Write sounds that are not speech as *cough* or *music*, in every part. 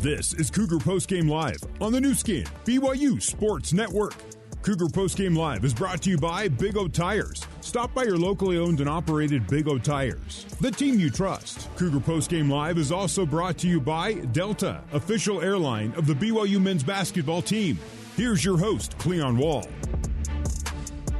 This is Cougar Postgame Live on the Nu Skin, BYU Sports Network. Cougar Postgame Live is brought to you by Big O Tires. Stop by your locally owned and operated Big O Tires, the team you trust. Cougar Postgame Live is also brought to you by Delta, official airline of the BYU men's basketball team. Here's your host, Cleon Wall.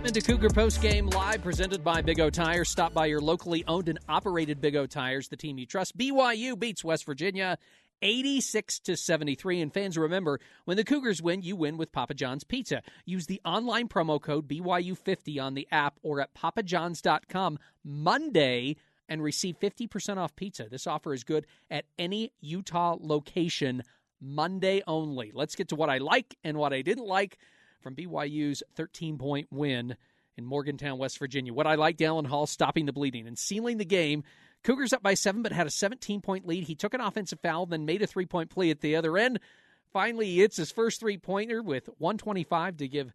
Into Cougar Post Game Live, presented by Big O Tires. Stop by your locally owned and operated Big O Tires, the team you trust. BYU beats West Virginia 86 to 73. And fans, remember, when the Cougars win, you win with Papa John's Pizza. Use the online promo code BYU50 on the app or at papajohns.com Monday and receive 50% off pizza. This offer is good at any Utah location Monday only. Let's get to what I like and what I didn't like from BYU's 13 point win in Morgantown, West Virginia. What I like, Dallin Hall stopping the bleeding and sealing the game Cougars up by seven, but had a 17 point lead. He took an offensive foul, then made a three point play at the other end. Finally, he hits his first three pointer with 125 to give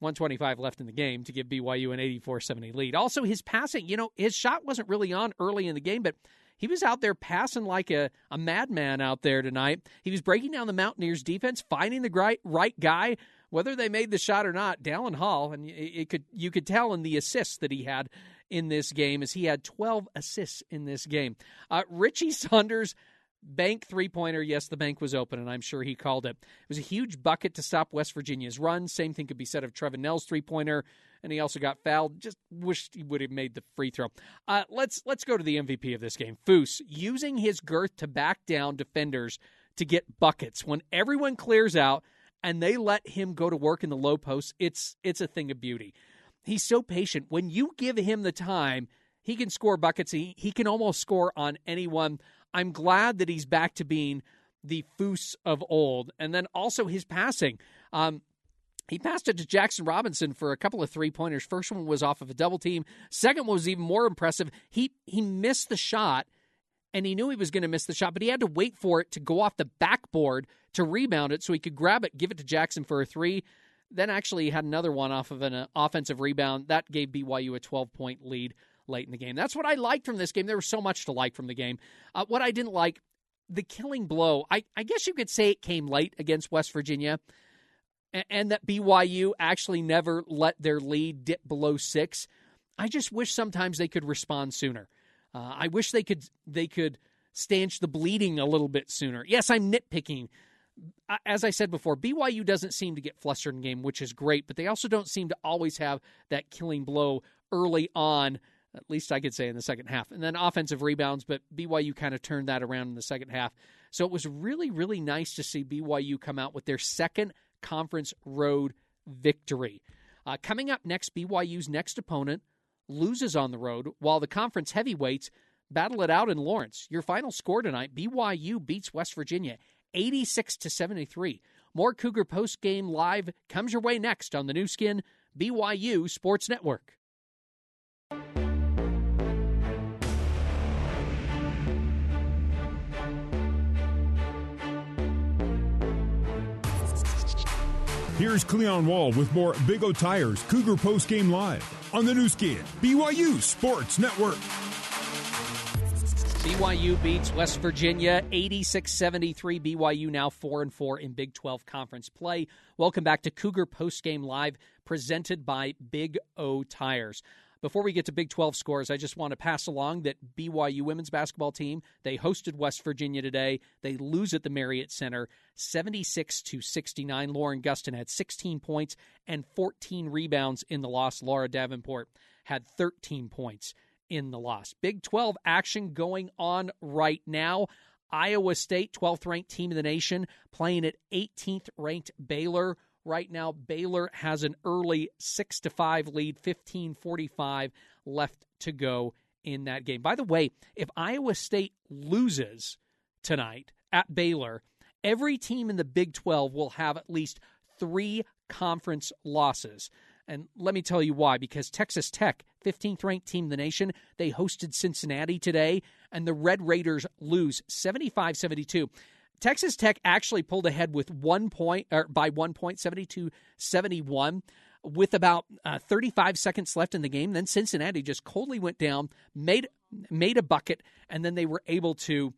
125 left in the game to give BYU an 84 70 lead. Also, his passing, you know, his shot wasn't really on early in the game, but he was out there passing like a, a madman out there tonight. He was breaking down the Mountaineers defense, finding the right, right guy, whether they made the shot or not. Dallin Hall, and it could you could tell in the assists that he had in this game as he had 12 assists in this game. Uh, Richie Saunders bank three pointer. Yes, the bank was open, and I'm sure he called it. It was a huge bucket to stop West Virginia's run. Same thing could be said of Trevin Knell's three pointer, and he also got fouled. Just wished he would have made the free throw. Uh, let's let's go to the MVP of this game, Foose, using his girth to back down defenders to get buckets when everyone clears out and they let him go to work in the low post. It's it's a thing of beauty. He's so patient. When you give him the time, he can score buckets. He, he can almost score on anyone. I'm glad that he's back to being the Foose of old. And then also his passing. Um, he passed it to Jackson Robinson for a couple of three pointers. First one was off of a double team. Second one was even more impressive. He he missed the shot, and he knew he was going to miss the shot, but he had to wait for it to go off the backboard to rebound it so he could grab it, give it to Jackson for a three. Then actually he had another one off of an uh, offensive rebound. That gave BYU a 12 point lead late in the game. That's what I liked from this game. There was so much to like from the game. Uh, what I didn't like, the killing blow, I, I guess you could say it came late against West Virginia, and, and that BYU actually never let their lead dip below six. I just wish sometimes they could respond sooner. Uh, I wish they could they could stanch the bleeding a little bit sooner. Yes, I'm nitpicking as I said before, BYU doesn't seem to get flustered in game, which is great, but they also don't seem to always have that killing blow early on. At least I could say in the second half. And then offensive rebounds, but BYU kind of turned that around in the second half. So it was really, really nice to see BYU come out with their second conference road victory. Uh, coming up next, BYU's next opponent loses on the road, while the conference heavyweights battle it out in Lawrence. Your final score tonight BYU beats West Virginia 86 to 73. More Cougar post game live comes your way next on the Nu Skin BYU Sports Network. Here's Cleon Wall with more Big O Tires Cougar Post Game Live on the Nu Skin BYU Sports Network. BYU beats West Virginia 86-73. BYU now 4 and 4 in Big 12 conference play. Welcome back to Cougar Postgame Live presented by Big O Tires. Before we get to Big 12 scores, I just want to pass along that BYU women's basketball team, they hosted West Virginia today. They lose at the Marriott Center 76 to 69. Lauren Gustin had 16 points and 14 rebounds in the loss. Laura Davenport had 13 points in the loss. Big 12 action going on right now. Iowa State, 12th ranked team in the nation, playing at 18th ranked Baylor. Right now, Baylor has an early 6 to 5 lead, 15:45 left to go in that game. By the way, if Iowa State loses tonight at Baylor, every team in the Big 12 will have at least 3 conference losses. And let me tell you why because Texas Tech, 15th ranked team in the nation, they hosted Cincinnati today, and the Red Raiders lose 75 72. Texas Tech actually pulled ahead with one point, or by one point, 72 71 with about uh, 35 seconds left in the game. Then Cincinnati just coldly went down, made made a bucket, and then they were able to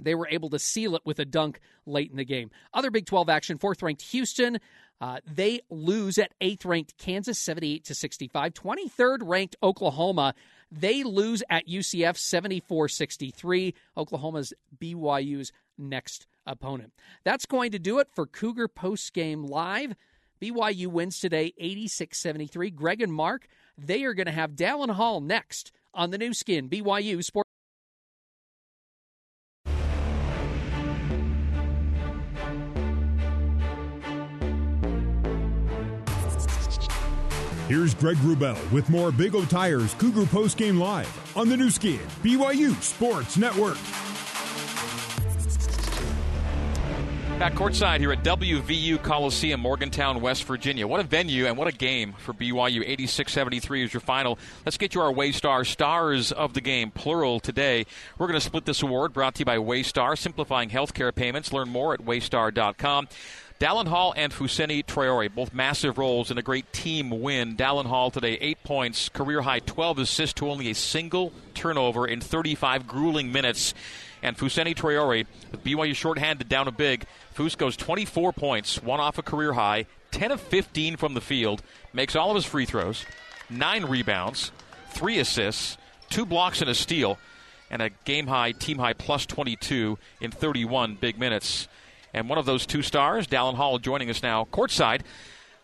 they were able to seal it with a dunk late in the game. Other Big 12 action: fourth ranked Houston, uh, they lose at eighth ranked Kansas, 78 to 65. 23rd ranked Oklahoma, they lose at UCF, 74 63. Oklahoma's BYU's next opponent. That's going to do it for Cougar Post Game Live. BYU wins today 86 73. Greg and Mark, they are going to have Dallin Hall next on the Nu Skin, BYU Sports. Here's Greg Wrubell with more Big O Tires Cougar Post Game Live on the Nu Skin, BYU Sports Network. Back courtside here at WVU Coliseum, Morgantown, West Virginia. What a venue and what a game for BYU. 86 73 is your final. Let's get you our Waystar Stars of the Game, plural, today. We're going to split this award brought to you by Waystar, simplifying healthcare payments. Learn more at waystar.com. Dallin Hall and Fousseyni Traore, both massive roles in a great team win. Dallin Hall today, eight points, career high 12 assists to only a single turnover in 35 grueling minutes. And Fousseyni Traore, with BYU shorthanded down a big, Foos goes 24 points, one off a career high, 10 of 15 from the field, makes all of his free throws, nine rebounds, three assists, two blocks and a steal, and a game high, team high plus 22 in 31 big minutes. And one of those two stars, Dallin Hall, joining us now courtside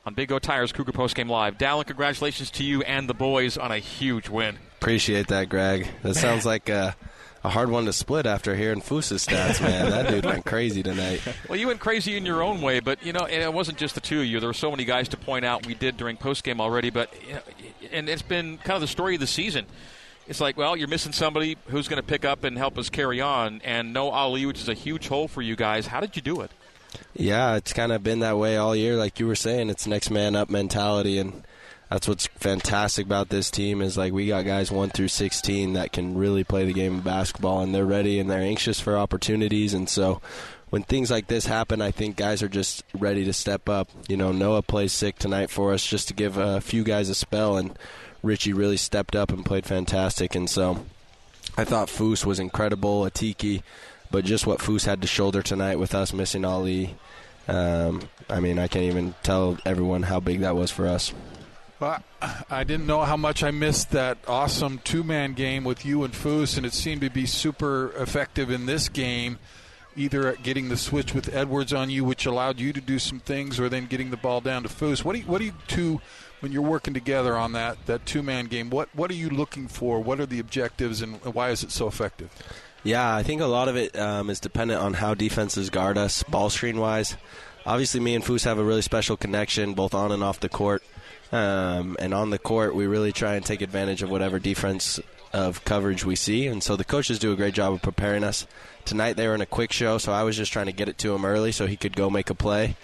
on Big O Tires Cougar Post Game Live. Dallin, congratulations to you and the boys on a huge win. Appreciate that, Greg. That sounds *laughs* like a, a hard one to split after hearing Foos's stats, man. that dude went crazy tonight. Well, you went crazy in your own way, but you know, and it wasn't just the two of you. There were so many guys to point out. We did during post game already, but you know, and it's been kind of the story of the season it's like, well, you're missing somebody who's going to pick up and help us carry on, and no Aly, which is a huge hole for you guys. How did you do it? Yeah, it's kind of been that way all year. Like you were saying, it's next man up mentality, and that's what's fantastic about this team is like we got guys one through 16 that can really play the game of basketball, and they're ready and they're anxious for opportunities, and so. When things like this happen, I think guys are just ready to step up. You know, Noah plays sick tonight for us just to give a few guys a spell, and Richie really stepped up and played fantastic. And so I thought Foos was incredible, Atiki, but just what Foos had to shoulder tonight with us missing Aly. Um, I mean, I can't even tell everyone how big that was for us. Well, I didn't know how much I missed that awesome two man game with you and Foos, and it seemed to be super effective in this game, either at getting the switch with Edwards on you, which allowed you to do some things, or then getting the ball down to Foos. What do you, what do you two when you're working together on that that two man game, what what are you looking for? What are the objectives, and why is it so effective? Yeah, I think a lot of it um, is dependent on how defenses guard us, ball screen wise. Obviously, me and Foos have a really special connection, both on and off the court. Um, and on the court, we really try and take advantage of whatever defense of coverage we see. And so the coaches do a great job of preparing us. Tonight they were in a quick show, so I was just trying to get it to him early so he could go make a play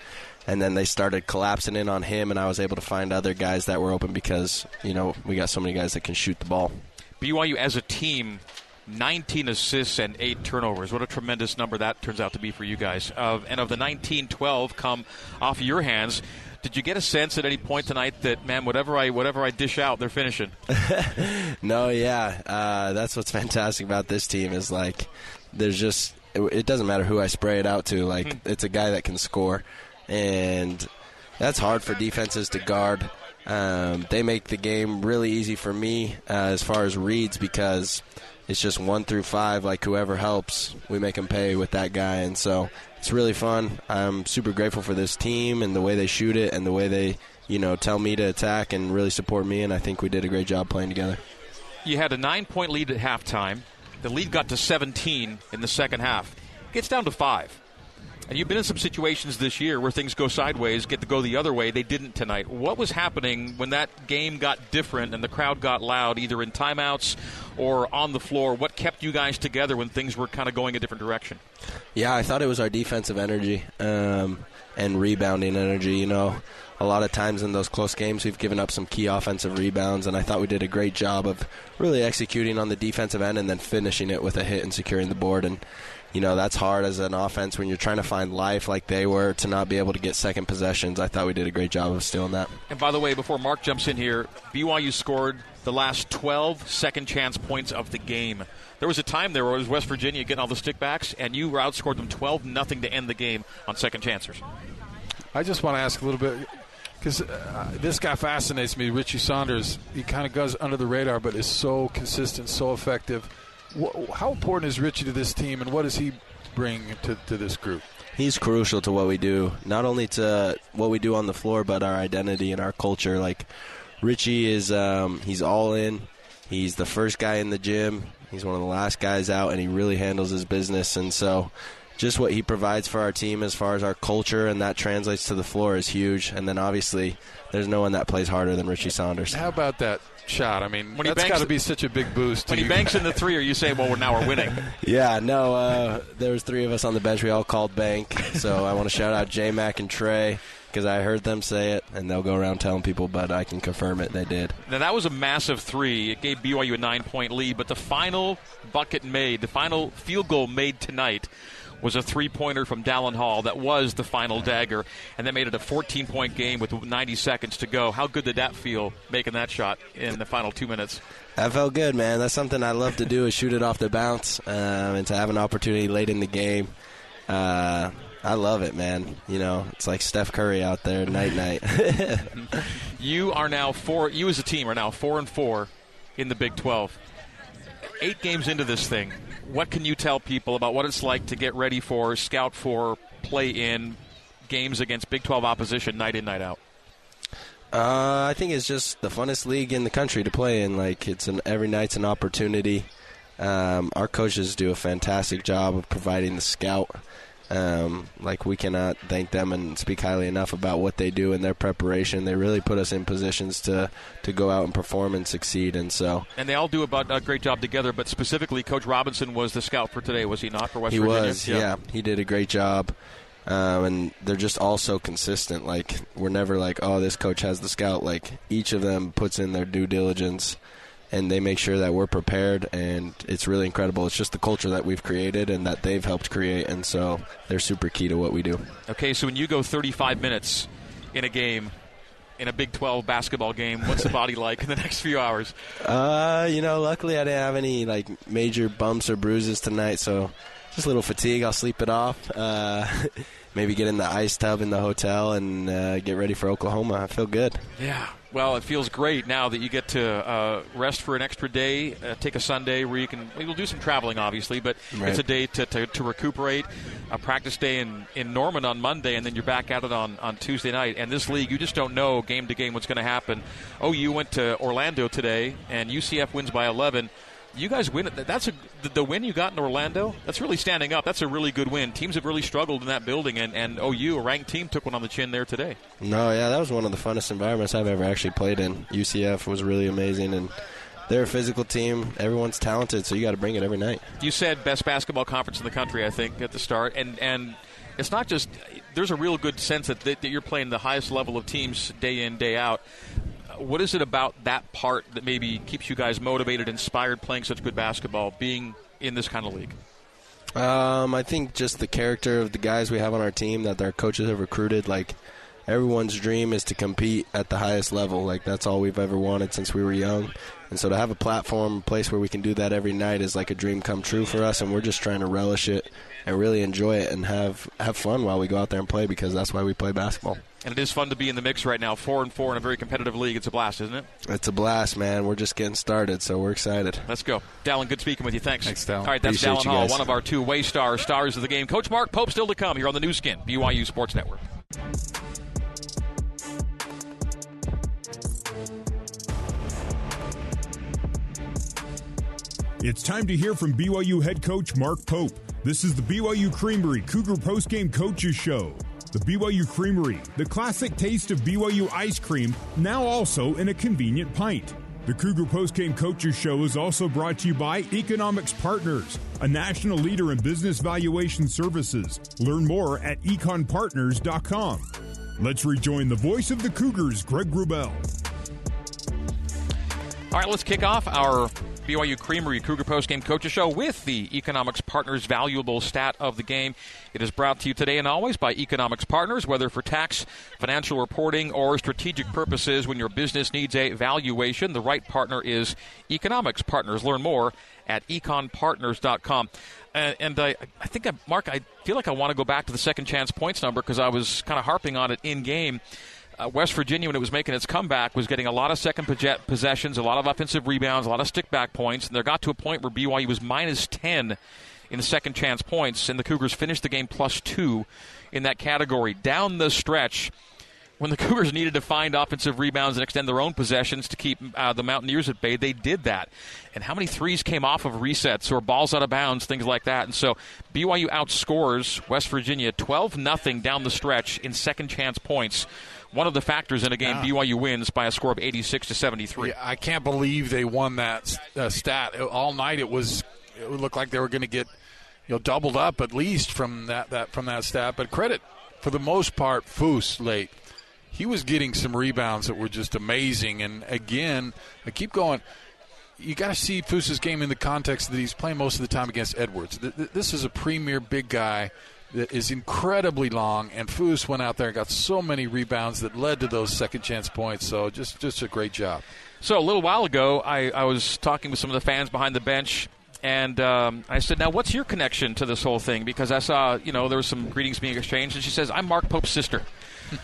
and then they started collapsing in on him, and I was able to find other guys that were open because you know we got so many guys that can shoot the ball. BYU as a team. 19 assists and 8 turnovers. What a tremendous number that turns out to be for you guys. Uh, and of the 19, 12 come off your hands. Did you get a sense at any point tonight that man, whatever I whatever I dish out, they're finishing? *laughs* no, yeah, uh, that's what's *laughs* fantastic about this team is like there's just it, it, doesn't matter who I spray it out to. Like hmm. it's a guy that can score and that's hard for defenses to guard. Um, they make the game really easy for me uh, as far as reads because it's just one through five. Like whoever helps, we make them pay with that guy, and so it's really fun. I'm super grateful for this team and the way they shoot it and the way they, you know, tell me to attack and really support me. And I think we did a great job playing together. You had a nine-point lead at halftime. The lead got to 17 in the second half. Gets down to five. And you've been in some situations this year where things go sideways, get to go the other way. They didn't tonight. What was happening when that game got different and the crowd got loud, either in timeouts or on the floor? What kept you guys together when things were kind of going a different direction? Yeah, I thought it was our defensive energy um, and rebounding energy. You know, a lot of times in those close games, we've given up some key offensive rebounds, and I thought we did a great job of really executing on the defensive end and then finishing it with a hit and securing the board. And you know that's hard as an offense when you're trying to find life like they were to not be able to get second possessions. I thought we did a great job of stealing that. And by the way, before Mark jumps in here, BYU scored the last 12 second chance points of the game. There was a time there where it was West Virginia getting all the stickbacks, and you outscored them 12 nothing to end the game on second chancers. I just want to ask a little bit because uh, this guy fascinates me, Richie Saunders. He kind of goes under the radar, but is so consistent, so effective. How important is Richie to this team, and what does he bring to, to this group? He's crucial to what we do, not only to what we do on the floor, but our identity and our culture. Like Richie is, um, he's all in. He's the first guy in the gym. He's one of the last guys out, and he really handles his business. And so, just what he provides for our team as far as our culture and that translates to the floor is huge. And then obviously, there's no one that plays harder than Richie Saunders. How about that shot? I mean, when that's got to be such a big boost. When he banks in the three, are you saying, "Well, we're, now we're winning"? *laughs* yeah, no. Uh, there was three of us on the bench. We all called bank. So I want to shout out J Mac and Trey because I heard them say it, and they'll go around telling people, but I can confirm it. They did. Now, that was a massive three. It gave BYU a nine point lead, but the final bucket made, the final field goal made tonight, was a three pointer from Dallin Hall that was the final dagger, and that made it a 14 point game with 90 seconds to go. How good did that feel making that shot in the final two minutes? That felt good, man. That's something I love to do is shoot it off the bounce um, and to have an opportunity late in the game. Uh, I love it, man. You know, it's like Steph Curry out there, night night. *laughs* you are now four. You as a team are now four and four in the Big Twelve. Eight games into this thing, what can you tell people about what it's like to get ready for, scout for, play in games against Big Twelve opposition night in, night out? Uh, I think it's just the funnest league in the country to play in. Like it's an every night's an opportunity. Um, our coaches do a fantastic job of providing the scout um, like we cannot thank them and speak highly enough about what they do in their preparation. They really put us in positions to to go out and perform and succeed. And so, and they all do about a great job together. But specifically, Coach Robinson was the scout for today, was he not for West he Virginia? He was. Yeah. yeah, he did a great job. Um, and they're just all so consistent. Like we're never like, oh, this coach has the scout. Like each of them puts in their due diligence and they make sure that we're prepared and it's really incredible it's just the culture that we've created and that they've helped create and so they're super key to what we do okay so when you go 35 minutes in a game in a Big 12 basketball game? What's the *laughs* body like in the next few hours? Uh, you know, luckily I didn't have any like major bumps or bruises tonight, so just a little fatigue. I'll sleep it off. Uh, *laughs* maybe get in the ice tub in the hotel and uh, get ready for Oklahoma. I feel good. Yeah. Well, it feels great now that you get to uh, rest for an extra day, uh, take a Sunday where you can. We'll do some traveling, obviously, but right. it's a day to, to, to, recuperate. A practice day in, in Norman on Monday, and then you're back at it on, on Tuesday night. And this league, you just don't know game to game what's going to happen. Oh, you went to Orlando today, and UCF wins by 11 you guys win it. That's a the win you got in Orlando. That's really standing up. That's a really good win. Teams have really struggled in that building, and and OU, a ranked team, took one on the chin there today. No, yeah, that was one of the funnest environments I've ever actually played in. UCF was really amazing, and they're a physical team. Everyone's talented, so you got to bring it every night. You said best basketball conference in the country, I think, at the start, and and it's not just. There's a real good sense that, that you're playing the highest level of teams day in day out what is it about that part that maybe keeps you guys motivated, inspired, playing such good basketball, being in this kind of league? Um, I think just the character of the guys we have on our team that our coaches have recruited. Like everyone's dream is to compete at the highest level. Like that's all we've ever wanted since we were young. And so to have a platform, a place where we can do that every night is like a dream come true for us. And we're just trying to relish it and really enjoy it and have have fun while we go out there and play because that's why we play basketball. And it is fun to be in the mix right now, four and four in a very competitive league. It's a blast, isn't it? It's a blast, man. We're just getting started, so we're excited. Let's go, Dallin. Good speaking with you. Thanks. Thanks, Dallin. All right, that's Appreciate Dallin Hall, one of our two Waystar stars of the game. Coach Mark Pope still to come here on the Nu Skin, BYU Sports Network. It's time to hear from BYU head coach Mark Pope. This is the BYU Creamery Cougar Postgame Coaches Show. The BYU Creamery, the classic taste of BYU ice cream, now also in a convenient pint. The Cougar Postgame Coaches Show is also brought to you by Economics Partners, a national leader in business valuation services. Learn more at econpartners.com. Let's rejoin the voice of the Cougars, Greg Wrubell. All right, let's kick off our BYU Creamery Cougar Post Game Coaches Show with the Economics Partners valuable stat of the game. It is brought to you today and always by Economics Partners, whether for tax, financial reporting, or strategic purposes. When your business needs a valuation, the right partner is Economics Partners. Learn more at econpartners.com. And, and I, I think, I, Mark, I feel like I want to go back to the second chance points number because I was kind of harping on it in game uh, West Virginia, when it was making its comeback, was getting a lot of second possessions, a lot of offensive rebounds, a lot of stickback points, and there got to a point where BYU was minus 10 in second chance points, and the Cougars finished the game plus two in that category. Down the stretch, when the *laughs* Cougars needed to find offensive rebounds and extend their own possessions to keep uh, the Mountaineers at bay, they did that. And how many threes came off of resets or balls out of bounds, things like that. And so BYU outscores West Virginia 12 0 down the stretch in second chance points one of the factors in a game. Yeah. BYU wins by a score of 86 to 73. Yeah, I can't believe they won that uh, stat all night. It was it looked like they were going to get you know doubled up at least from that, that from that stat. But credit for the most part, Foose late. He was getting some rebounds that were just amazing. And again, I keep going. You got to see Foose's game in the context that he's playing most of the time against Edwards. This is a premier big guy that is incredibly long, and Foose went out there and got so many rebounds that led to those second chance points. So just just a great job. So a little while ago, I, I was talking with some of the fans behind the bench. And um, I said, "Now, what's your connection to this whole thing?" Because I saw, you know, there was some greetings being exchanged, and she says, "I'm Mark Pope's sister."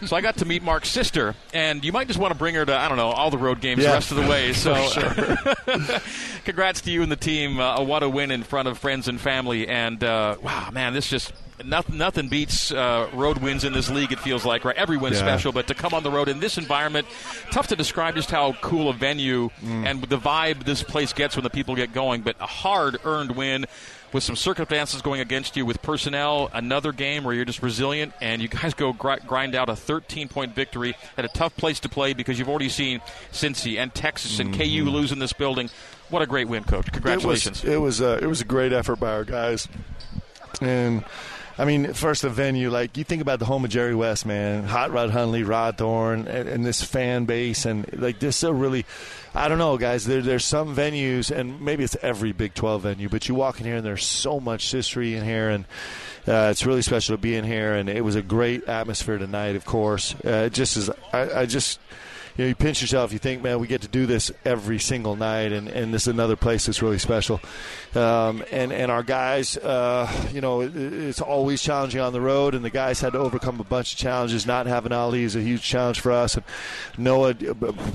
So I got to meet Mark's sister, and you might just want to bring her to I don't know all the road games yeah, the rest of the way. *laughs* So, sure. *laughs* congrats to you and the team. Uh, what a win in front of friends and family, and uh, wow, man, this just nothing, nothing beats uh, road wins in this league. It feels like right, every win's yeah. special, but to come on the road in this environment, tough to describe just how cool a venue mm. and the vibe this place gets when the people get going. But a hard-earned win with some circumstances going against you with personnel, another game where you're just resilient and you guys go gr- grind out a 13 point victory at a tough place to play because you've already seen Cincy and Texas and mm-hmm. KU lose in this building. What a great win, coach! Congratulations. It was it was a, it was a great effort by our guys, and I mean, first the venue, like you think about the home of Jerry West, man, Hot Rod Hundley, Rod Thorn, and, and this fan base, and like this is a really, I don't know, guys. There, there's some venues, and maybe it's every Big 12 venue, but you walk in here and there's so much history in here, and uh, it's really special to be in here, and it was a great atmosphere tonight. Of course, uh, just is. I, I just you know, you pinch yourself. You think, man, we get to do this every single night, and, and this is another place that's really special. Um, and and our guys, uh, you know, it, it's always challenging on the road, and the guys had to overcome a bunch of challenges. Not having Aly is a huge challenge for us. And Noah,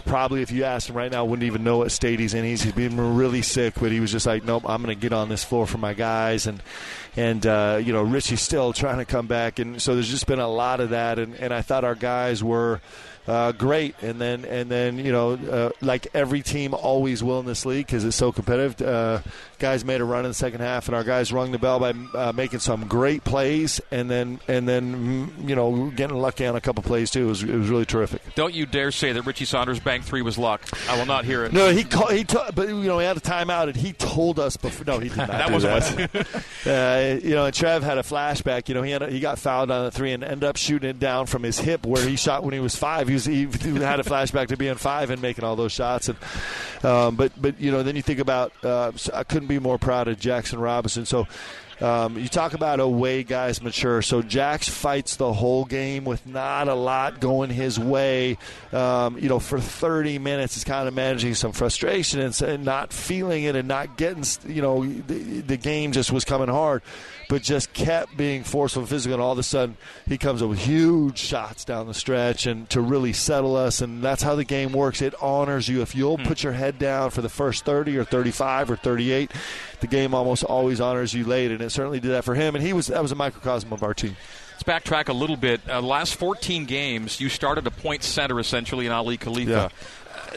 probably if you asked him right now, wouldn't even know what state he's in. He's, been really sick, but he was just like, nope, I'm going to get on this floor for my guys, and and uh, you know, Richie's still trying to come back, and so there's just been a lot of that, and, and I thought our guys were uh, great. And then and then you know, uh, like every team always will in this league because it's so competitive. Guys made a run in the second half, and our guys rung the bell by uh, making some great plays, and then and then mm, you know getting lucky on a couple plays too. It was, it was really terrific. Don't you dare say that Richie Saunders bank three was luck. I will not hear it. No, he called, he t- but you know he had a timeout, and he told us before. No, he did not. *laughs* that was that. *laughs* *laughs* uh, you know, and Trev had a flashback. You know, he had a, he got fouled on the three and ended up shooting it down from his hip where he shot when he was five. He, was, he had a flashback to being five and making all those shots. And um, but but you know then you think about uh, I couldn't be more proud of Jackson Robinson. So um, you talk about away guys mature. So Jax fights the whole game with not a lot going his way. Um, you know, for 30 minutes, he's kind of managing some frustration and, and not feeling it and not getting. You know, the, the game just was coming hard but just kept being forceful and physical. And all of a sudden, he comes up with huge shots down the stretch and to really settle us. And that's how the game works. It honors you. If you'll hmm. put your head down for the first 30 or 35 or 38, the game almost always honors you late. And it certainly did that for him. And he was that was a microcosm of our team. Let's backtrack a little bit. Uh, last 14 games, you started a point center essentially in Aly Khalifa. Yeah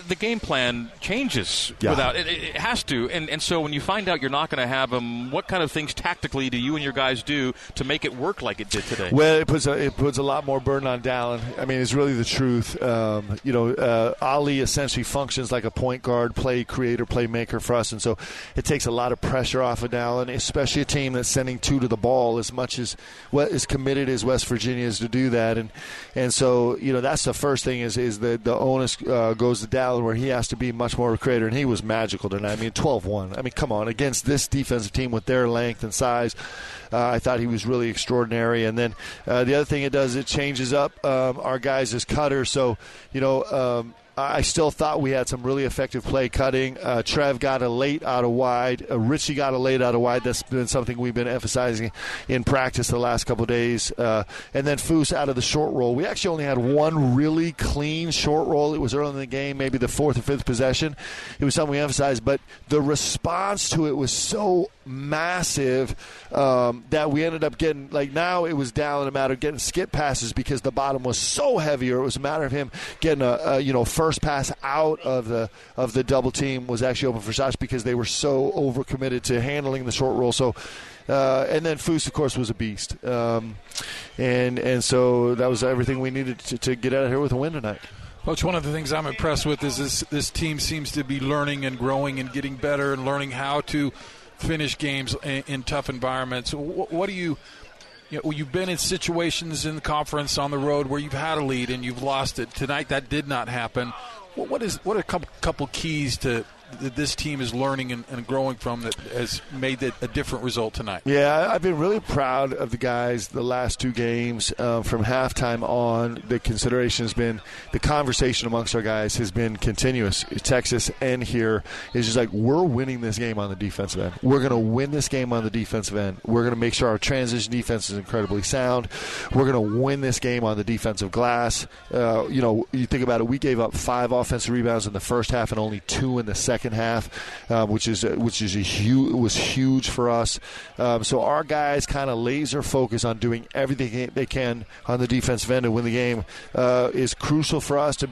the game plan changes yeah. without it, it, has to. And and so when you find out you're not going to have them, what kind of things tactically do you and your guys do to make it work like it did today? Well, it puts a, it puts a lot more burden on Dallin. I mean, it's really the truth. Um, you know, uh, Aly essentially functions like a point guard, play creator, playmaker for us, and so it takes a lot of pressure off of Dallin, especially a team that's sending two to the ball as much as what is committed as West Virginia is to do that. And and so you know that's the first thing is is the the onus uh, goes to Dallin Allen where he has to be much more of a creator, and he was magical tonight. I mean, 12-1. I mean, come on, against this defensive team with their length and size, uh, I thought he was really extraordinary. And then uh, the other thing it does, it changes up um, our guys as cutters. So you know. Um, I still thought we had some really effective play cutting. Uh, Trev got a late out of wide. Uh, Richie got a late out of wide. That's been something we've been emphasizing in practice the last couple days. Uh, and then Foose out of the short roll. We actually only had one really clean short roll. It was early in the game, maybe the fourth or fifth possession. It was something we emphasized, but the response to it was so massive um, that we ended up getting like now it was down a matter of getting skip passes because the bottom was so heavy, or it was a matter of him getting a, a you know first pass out of the of the double team was actually open for shots because they were so overcommitted to handling the short roll. So. Uh, and then Foose, of course, was a beast, um, and and so that was everything we needed to, to get out of here with a win tonight. Coach, one of the things I'm impressed with is this this team seems to be learning and growing and getting better and learning how to finish games in, in tough environments. What, what do you you know, you've been in situations in the conference on the road where you've had a lead and you've lost it. Tonight, that did not happen. What, is what are a couple, couple keys to that this team is learning and, and growing from that has made it a different result tonight? Yeah, I've been really proud of the guys the last two games uh, from halftime on. The consideration has been the conversation amongst our guys has been continuous. Texas and here is just like we're winning this game on the defensive end. We're going to win this game on the defensive end. We're going to make sure our transition defense is incredibly sound. We're going to win this game on the defensive glass. Uh, you know, you think about it. We gave up five offensive rebounds in the first half and only two in the second second half, uh, which is which is a huge was huge for us. Um, so our guys kind of laser focus on doing everything they can on the defensive end to win the game uh, is crucial for us to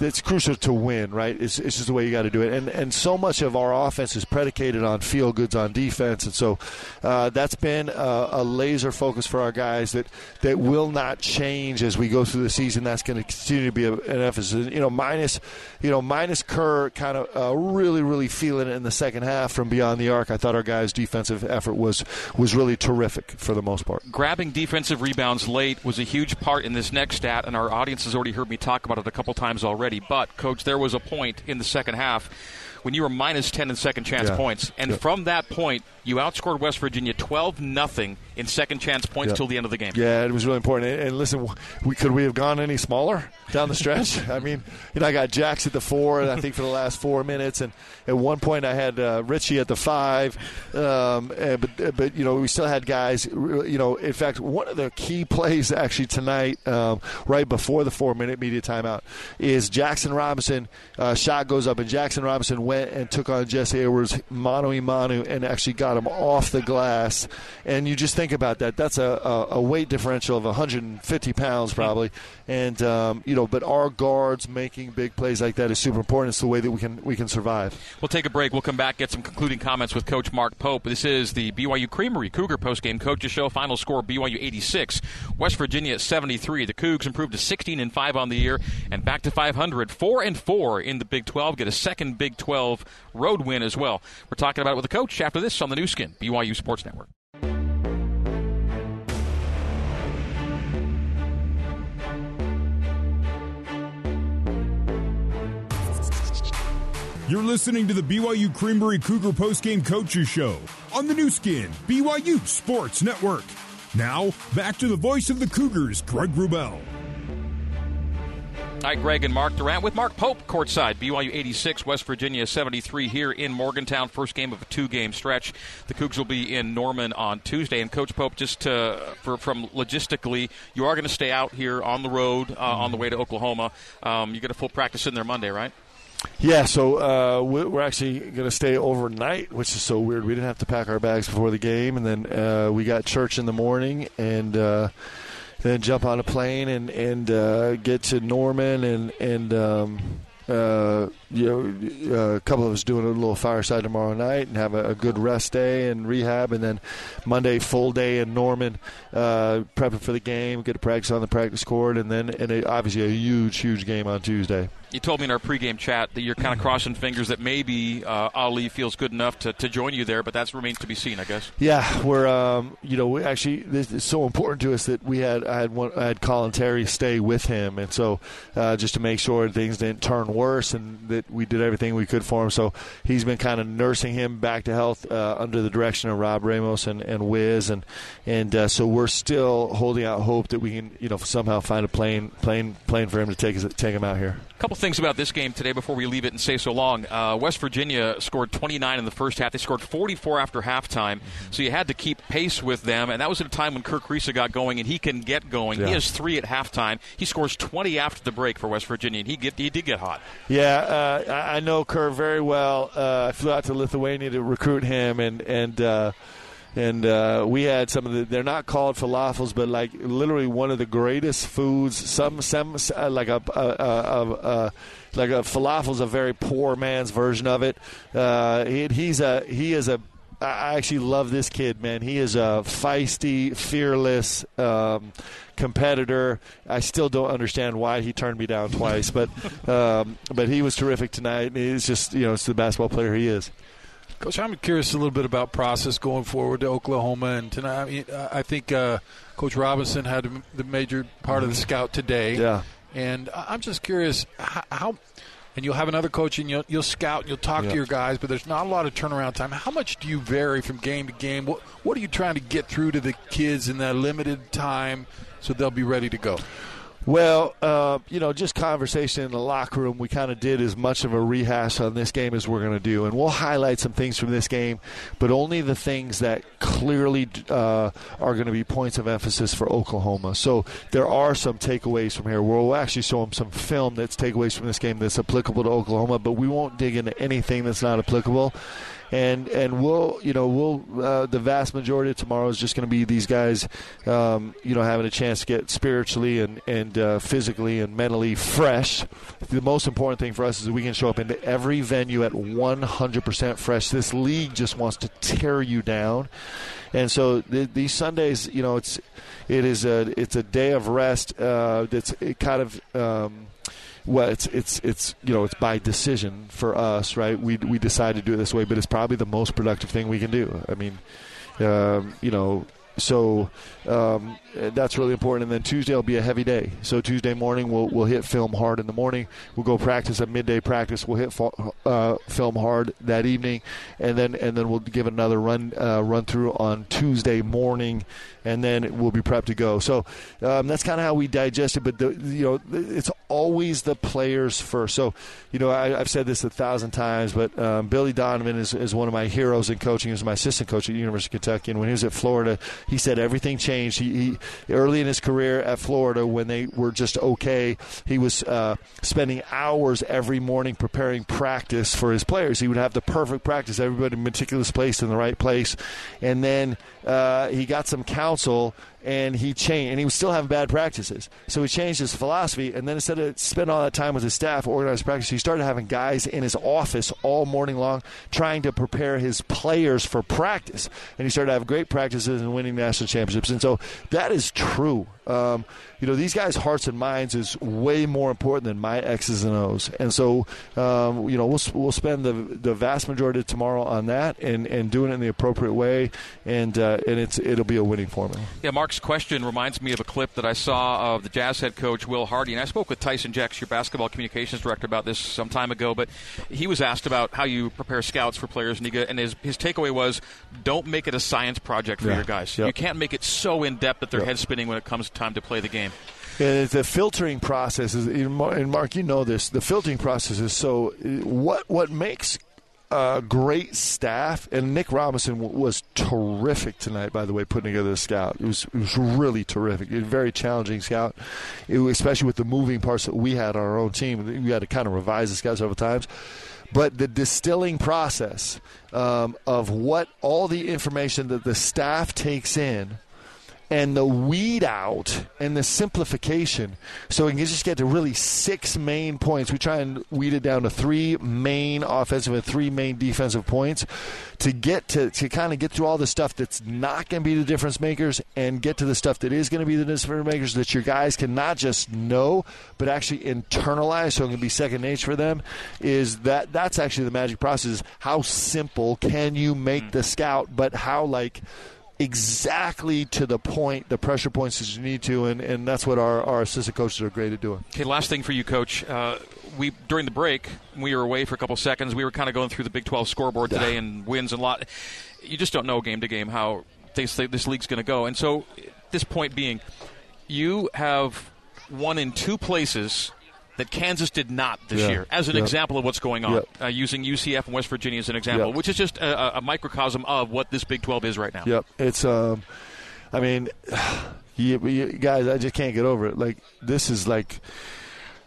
it's crucial to win, right? It's, it's just the way you got to do it. And and so much of our offense is predicated on field goods on defense, and so uh, that's been a, a, laser focus for our guys that that will not change as we go through the season. That's going to continue to be a, an emphasis. You know, minus you know minus Kerr kind of uh, really really feeling it in the second half from beyond the arc. I thought our guys' defensive effort was was really terrific for the most part. Grabbing defensive rebounds late was a huge part in this next stat, and our audience has already heard me talk about it a couple times already already. But, Coach, there was a point in the second half when you were minus 10 in second chance yeah. points. And yeah. from that point, you outscored West Virginia 12 nothing in second chance points till the end of the game. Yeah, it was really important. And, listen, we, could we have gone any smaller down the stretch? *laughs* I mean, you know, I got Jax at the four, and I think for the last four minutes, and at one point I had uh, Richie at the five. Um, and, but but you know, we still had guys. You know, in fact, one of the key plays actually tonight, um, right before the four minute media timeout, is Jackson Robinson. Uh, shot goes up, and Jackson Robinson went and took on Jesse Edwards mano a mano and actually got him off the glass. And you just think about that. That's a, a, a weight differential of 150 pounds probably. And um, you know, but our guards making big plays like that is super important. It's the way that we can we can survive. We'll take a break. We'll come back, get some concluding comments with Coach Mark Pope. This is the BYU Creamery Cougar postgame coaches show. Final score: BYU 86, West Virginia 73. The Cougs improved to 16 and five on the year and back to 500, four and four in the Big 12. Get a second Big 12 road win as well. We're talking about it with the coach after this on the Nu Skin, BYU Sports Network. You're listening to the BYU Creamery Cougar Postgame Coaches Show on the Nu Skin, BYU Sports Network. Now, back to the voice of the Cougars, Greg Wrubell. Hi, Greg and Mark Durrant with Mark Pope courtside. BYU 86, West Virginia 73 here in Morgantown. First game of a two-game stretch. The Cougs will be in Norman on Tuesday. And Coach Pope, just to, for, from logistically, you are going to stay out here on the road uh, on the way to Oklahoma. Um, you get a full practice in there Monday, right? Yeah, so uh, we're actually going to stay overnight, which is so weird. We didn't have to pack our bags before the game, and then uh, we got church in the morning, and uh, then jump on a plane and and uh, get to Norman and and um, uh, you know uh, a couple of us doing a little fireside tomorrow night and have a, a, good rest day and rehab and then Monday full day in Norman uh, prepping for the game get a practice on the practice court and then and a, obviously a huge huge game on Tuesday. You told me in our pregame chat that you're kind of crossing fingers that maybe uh, Aly feels good enough to, to join you there, but that remains to be seen, I guess. Yeah, we're um, you know we actually this is so important to us that we had I had one, I had Colin Terry stay with him, and so uh, just to make sure things didn't turn worse and that we did everything we could for him. So he's been kind of nursing him back to health uh, under the direction of Rob Ramos and and Wiz, and and uh, so we're still holding out hope that we can you know somehow find a plane plane plane for him to take take him out here. A couple things about this game today before we leave it and say so long. Uh, West Virginia scored 29 in the first half. They scored 44 after halftime, so you had to keep pace with them. And that was at a time when Kerr Kriisa got going, and he can get going. Yeah. He has three at halftime. He scores 20 after the break for West Virginia, and he get he did get hot. Yeah, uh, I know Kerr very well. Uh, I flew out to Lithuania to recruit him, and and uh, and uh, we had some of the. They're not called falafels, but like literally one of the greatest foods. Some some uh, like a, a, a, a like a falafel's a very poor man's version of it. Uh, he, he's a he is a I actually love this kid, man. He is a feisty, fearless um, competitor. I still don't understand why he turned me down twice, but *laughs* um, but he was terrific tonight. And He's just you know, it's the basketball player he is. Coach, I'm curious a little bit about process going forward to Oklahoma and tonight. I, mean, I think uh, Coach Robinson had the major part of the scout today. Yeah, and I'm just curious how. And you'll have another coach, and you'll, you'll scout, and you'll talk to your guys, but there's not a lot of turnaround time. How much do you vary from game to game? What What are you trying to get through to the kids in that limited time so they'll be ready to go? Well, uh, you know, just conversation in the locker room. We kind of did as much of a rehash on this game as we're going to do, and we'll highlight some things from this game, but only the things that clearly uh, are going to be points of emphasis for Oklahoma. So there are some takeaways from here. We'll actually show them some film that's takeaways from this game that's applicable to Oklahoma, but we won't dig into anything that's not applicable and and we'll you know we'll uh, the vast majority of tomorrow is just going to be these guys um, you know having a chance to get spiritually and and uh, physically and mentally fresh. The most important thing for us is that we can show up into every venue at 100% fresh. This league just wants to tear you down, and so th- these Sundays, you know, it's it is a it's a day of rest. Uh, that's kind of um, well, it's it's it's you know it's by decision for us, right? We we decide to do it this way, but it's probably the most productive thing we can do. I mean, um, you know, so um, that's really important. And then Tuesday will be a heavy day. So Tuesday morning we'll we'll hit film hard in the morning. We'll go practice a midday practice. We'll hit uh, film hard that evening, and then and then we'll give another run uh, run through on Tuesday morning, and then we'll be prepped to go. So um, that's kind of how we digest it. But the, you know it's always the players first. So you know I, have said this a thousand times, but um, Billy Donovan is, is one of my heroes in coaching. He was my assistant coach at the University of Kentucky, and when he was at Florida, he said everything changed. He, he early in his career at Florida when they were just okay. He was uh, spending hours every morning preparing practice for his players. He would have the perfect practice, everybody meticulous placed in the right place, and then uh, he got some counsel and he changed, and he was still having bad practices. So he changed his philosophy, and then instead of spending all that time with his staff, organized practice, he started having guys in his office all morning long trying to prepare his players for practice. And he started to have great practices and winning national championships. And so that is true. Um, you know, these guys' hearts and minds is way more important than my X's and O's. And so, um, you know, we'll, we'll spend the, the vast majority of tomorrow on that and, and doing it in the appropriate way. And, uh, and it's, it'll be a winning formula. Yeah, Mark's question reminds me of a clip that I saw of the Jazz head coach, Will Hardy. And I spoke with Tyson Jacks, your basketball communications director, about this some time ago. But he was asked about how you prepare scouts for players. And, he, and his, his takeaway was don't make it a science project for yeah. your guys. Yep. You can't make it so in depth that they're yep. head spinning when it comes time to play the game. And the filtering process is, and Mark, you know this. The filtering process is so. What what makes a great staff, and Nick Robinson was terrific tonight. By the way, putting together the scout, it was it was really terrific. It was very challenging scout, was, especially with the moving parts that we had on our own team. We had to kind of revise the scout several times. But the distilling process um, of what all the information that the staff takes in and the weed out and the simplification so we can just get to really six main points. We try and weed it down to three main offensive and three main defensive points to get to, to kind of get through all the stuff that's not going to be the difference makers and get to the stuff that is going to be the difference makers that your guys can not just know but actually internalize so it can be second nature for them is that that's actually the magic process is how simple can you make mm. the scout but how like exactly to the point, the pressure points that you need to, and, and that's what our, our assistant coaches are great at doing. Okay, last thing for you, Coach. Uh, we during the break, we were away for a couple seconds. We were kind of going through the Big 12 scoreboard today yeah. and wins and lot. You just don't know game to game how this, this league's going to go, and so this point being, you have won in two places that Kansas did not this yeah. year, as an yep. example of what's going on, yep. uh, using UCF and West Virginia as an example, which is just a, a, microcosm of what this Big 12 is right now. Yep. It's, um, I mean, *sighs* you, you, guys, I just can't get over it. Like, this is like.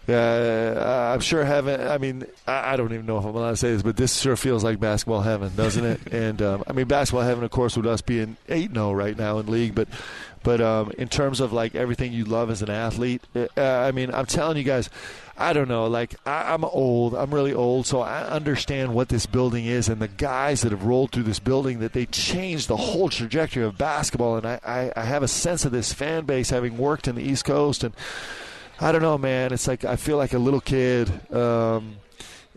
Uh, I'm sure heaven. I mean, I, I, don't even know if I'm allowed to say this, but this sure feels like basketball heaven, doesn't it? *laughs* and um, I mean, basketball heaven, of course, with us being eight 0 right now in league, but but um, in terms of like everything you love as an athlete, uh, I mean, I'm telling you guys, I don't know. Like I, am old. I'm really old, so I understand what this building is and the guys that have rolled through this building that they changed the whole trajectory of basketball. And I, I, I have a sense of this fan base having worked in the East Coast and. I don't know, man. It's like I feel like a little kid. Um,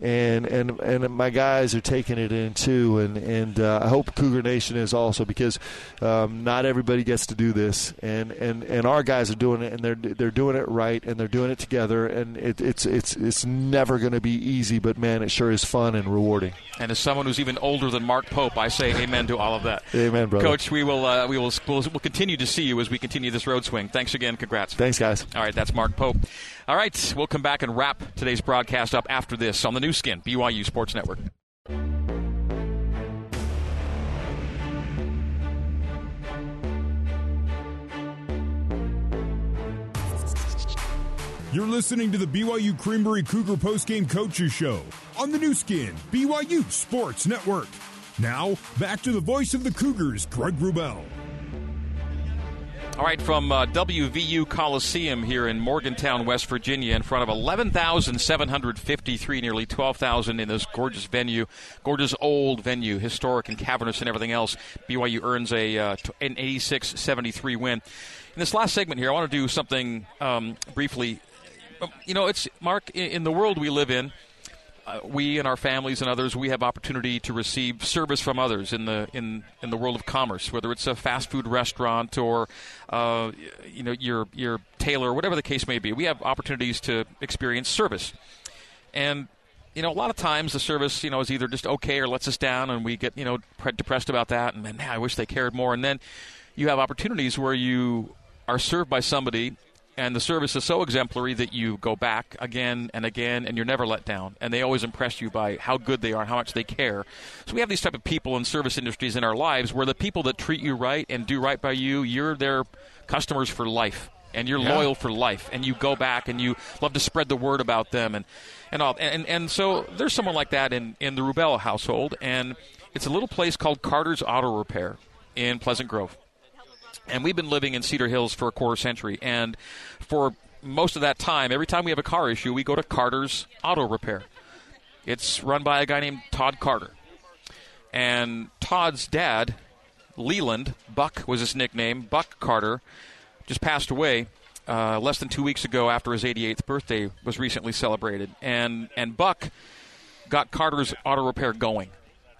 and and and my guys are taking it in too, and and uh, I hope Cougar Nation is also because um, not everybody gets to do this, and, and, and our guys are doing it, and they're they're doing it right, and they're doing it together, and it, it's it's it's never going to be easy, but man, it sure is fun and rewarding. And as someone who's even older than Mark Pope, I say amen to all of that. amen, brother. Coach, we will uh, we will we'll, we'll continue to see you as we continue this road swing. Thanks again. Congrats. Thanks, guys. All right, that's Mark Pope. All right, we'll come back and wrap today's broadcast up after this on the Nu Skin, BYU Sports Network. You're listening to the BYU Creamery Cougar Postgame Coaches Show on the Nu Skin, BYU Sports Network. Now, back to the voice of the Cougars, Greg Wrubell. All right, from uh, WVU Coliseum here in Morgantown, West Virginia, in front of 11,753, nearly 12,000 in this gorgeous venue, gorgeous old venue, historic and cavernous and everything else. BYU earns a uh, an 86-73 win. In this last segment here, I want to do something um, briefly. You know, it's Mark in the world we live in uh, we and our families and others we have opportunity to receive service from others in the in in the world of commerce whether it's a fast food restaurant or uh, you know your your tailor whatever the case may be. We have opportunities to experience service. And you know a lot of times the service you know is either just okay or lets us down and we get you know depressed about that and man I wish they cared more. And then you have opportunities where you are served by somebody and the service is so exemplary that you go back again and again and you're never let down. And they always impress you by how good they are and how much they care. So we have these type of people in service industries in our lives where the people that treat you right and do right by you you're their customers for life. And you're yeah. loyal for life. And you go back and you love to spread the word about them and and all. And and so there's someone like that in in the Wrubell household. And it's a little place called Carter's Auto Repair in Pleasant Grove and we've been living in Cedar Hills for a quarter century. And for most of that time, every time we have a car issue, we go to Carter's Auto Repair. It's run by a guy named Todd Carter. And Todd's dad, Leland, Buck was his nickname, Buck Carter, just passed away uh, less than two weeks ago after his 88th birthday was recently celebrated. And, and Buck got Carter's Auto Repair going.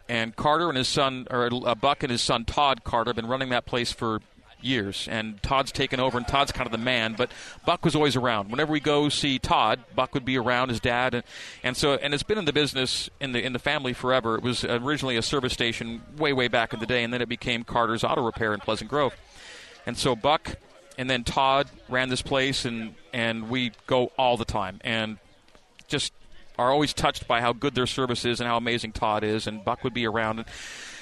And Carter and his son, or uh, Buck and his son Todd Carter, have been running that place for years, and Todd's taken over, and Todd's kind of the man. But Buck was always around. Whenever we go see Todd, Buck would be around his dad, and, and so and it's been in the business in the in the family forever. It was originally a service station way way back in the day, and then it became Carter's Auto Repair in Pleasant Grove. And so Buck and then Todd ran this place, and and we go all the time, and just are always touched by how good their service is and how amazing Todd is, and Buck would be around. And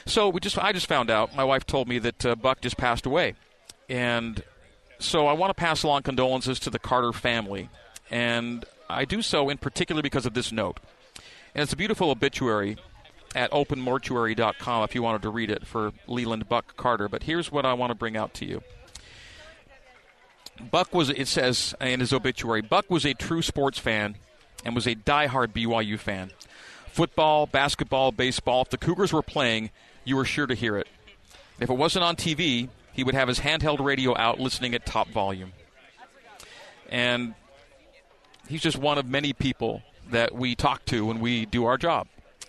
so we just I just found out. My wife told me that uh, Buck just passed away, and so I want to pass along condolences to the Carter family. And I do so in particular because of this note. And it's a beautiful obituary at openmortuary.com if you wanted to read it for Leland Buck Carter. But here's what I want to bring out to you. Buck was, it says in his obituary, Buck was a true sports fan and was a diehard BYU fan. Football, basketball, baseball, if the Cougars were playing, you were sure to hear it. If it wasn't on TV, he would have his handheld radio out listening at top volume. And he's just one of many people that we talk to when we do our job.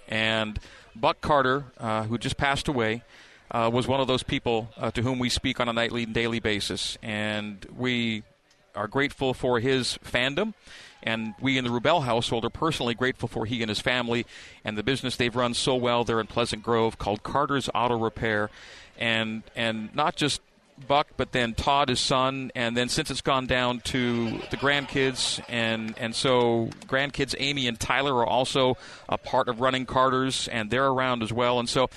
And Buck Carter, uh, who just passed away, uh, was one of those people uh, to whom we speak on a nightly and daily basis. And we are grateful for his fandom. And we in the Wrubell household are personally grateful for he and his family and the business they've run so well there in Pleasant Grove called Carter's Auto Repair. And, and not just Buck, but then Todd, his son, and then since it's gone down to the grandkids, and and so grandkids Amy and Tyler are also a part of running Carter's, and they're around as well, and so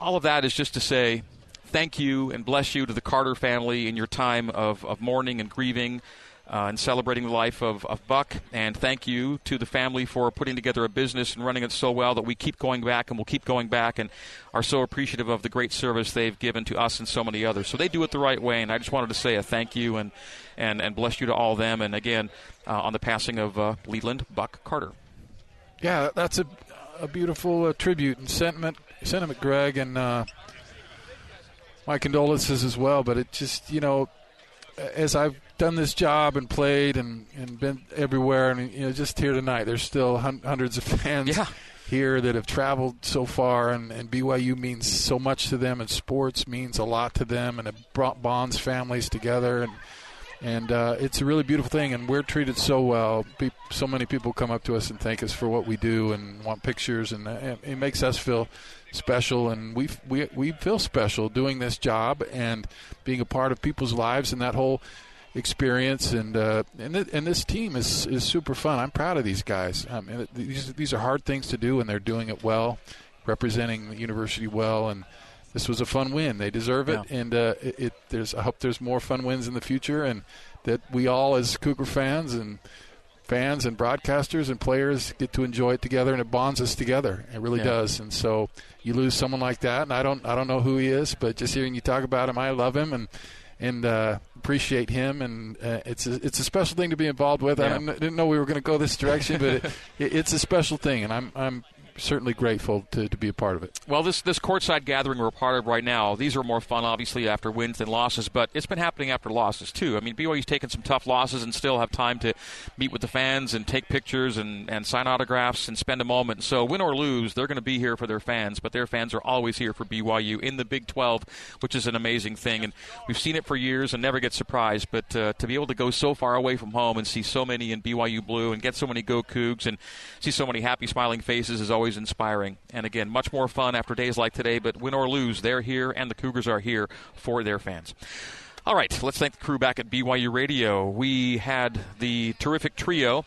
all of that is just to say thank you and bless you to the Carter family in your time of, of mourning and grieving uh, and celebrating the life of, of Buck. And thank you to the family for putting together a business and running it so well that we keep going back and we'll keep going back and are so appreciative of the great service they've given to us and so many others. So they do it the right way. And I just wanted to say a thank you and, and, and bless you to all them. And again, uh, on the passing of uh, Leland Buck Carter. Yeah, that's a, a beautiful uh, tribute and sentiment, sentiment, Greg. And uh, my condolences as well. But it just, you know, as I've done this job and played and, and been everywhere, and you know, just here tonight, there's still hun- hundreds of fans yeah. here that have traveled so far, and, and BYU means so much to them, and sports means a lot to them, and it brought bonds families together, and and uh, it's a really beautiful thing, and we're treated so well. So many people come up to us and thank us for what we do, and want pictures, and uh, it makes us feel special, and we we we feel special doing this job and being a part of people's lives, and that whole experience and uh, and th- and this team is is super fun. I'm proud of these guys. I mean, these these are hard things to do, and they're doing it well, representing the university well, and this was a fun win. They deserve it, Yeah. and uh, it, it there's I hope there's more fun wins in the future, and that we all as Cougar fans and fans and broadcasters and players get to enjoy it together, and it bonds us together. It really Yeah. does. And so you lose someone like that, and I don't I don't know who he is, but just hearing you talk about him, I love him and and uh, appreciate him. And uh, it's a, it's a special thing to be involved with. I Yeah. didn't, didn't know we were going to go this direction, but *laughs* it, it's a special thing, and I'm I'm certainly grateful to, to be a part of it. Well, this this courtside gathering we're a part of right now, these are more fun, obviously, after wins than losses, but it's been happening after losses too. I mean, BYU's taken some tough losses and still have time to meet with the fans and take pictures and, and sign autographs and spend a moment. So, win or lose, they're going to be here for their fans, but their fans are always here for BYU in the Big 12, which is an amazing thing. And we've seen it for years and never get surprised, but uh, to be able to go so far away from home and see so many in BYU blue and get so many Go Cougs and see so many happy, smiling faces is always inspiring. And again, much more fun after days like today, but win or lose, they're here and the Cougars are here for their fans. All right, let's thank the crew back at BYU Radio. We had the terrific trio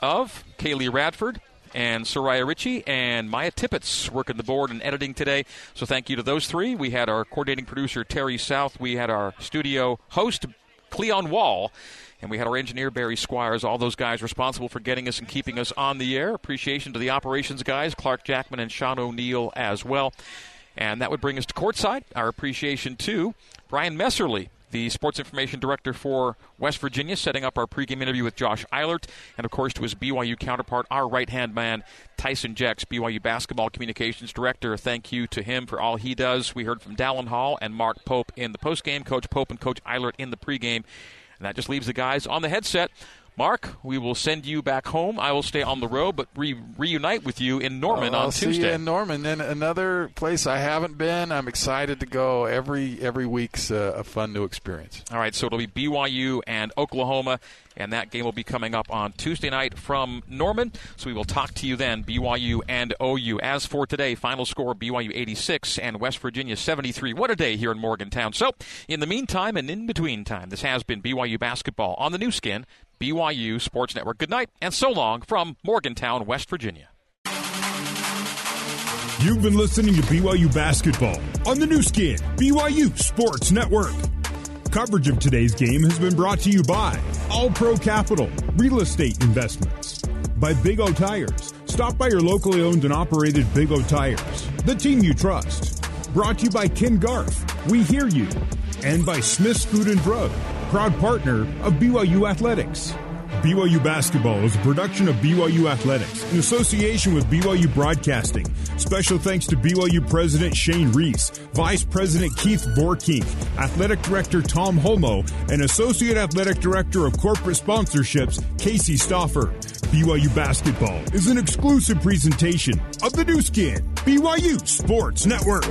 of Kaylee Radford and Soraya Ritchie and Maya Tippett working the board and editing today. So thank you to those three. We had our coordinating producer Terry South. We had our studio host Cleon Wall. And we had our engineer Barry Squires, all those guys responsible for getting us and keeping us on the air. Appreciation to the operations guys, Clark Jackman and Sean O'Neill as well. And that would bring us to courtside. Our appreciation to Brian Messerly, the sports information director for West Virginia, setting up our pregame interview with Josh Eilert, and of course to his BYU counterpart, our right hand man, Tyson Jex, BYU basketball communications director. Thank you to him for all he does. We heard from Dallin Hall and Mark Pope in the postgame, Coach Pope and Coach Eilert in the pregame. And that just leaves the guys on the headset. Mark, we will send you back home. I will stay on the road, but re- reunite with you in Norman I'll on see Tuesday. you in Norman. Then another place I haven't been. I'm excited to go. Every every week's a, a fun new experience. All right, so it'll be BYU and Oklahoma, and that game will be coming up on Tuesday night from Norman. So we will talk to you then, BYU and OU. As for today, final score BYU 86 and West Virginia 73. What a day here in Morgantown. So, in the meantime and in between time, this has been BYU basketball on the Nu Skin, BYU Sports Network. Good night and so long from Morgantown, West Virginia. You've been listening to BYU basketball on the Nu Skin, BYU Sports Network. Coverage of today's game has been brought to you by All Pro Capital, Real Estate Investments, by Big O Tires. Stop by your locally owned and operated Big O Tires, the team you trust. Brought to you by Ken Garff, We Hear You, and by Smith's Food and Drug. proud partner of BYU Athletics. BYU Basketball is a production of BYU Athletics in association with BYU Broadcasting. Special thanks to BYU President Shane Reese, Vice President Keith Vorkink, Athletic Director Tom Holmoe, and Associate Athletic Director of Corporate Sponsorships Casey Stoffer. BYU Basketball is an exclusive presentation of the Nu Skin, BYU Sports Network.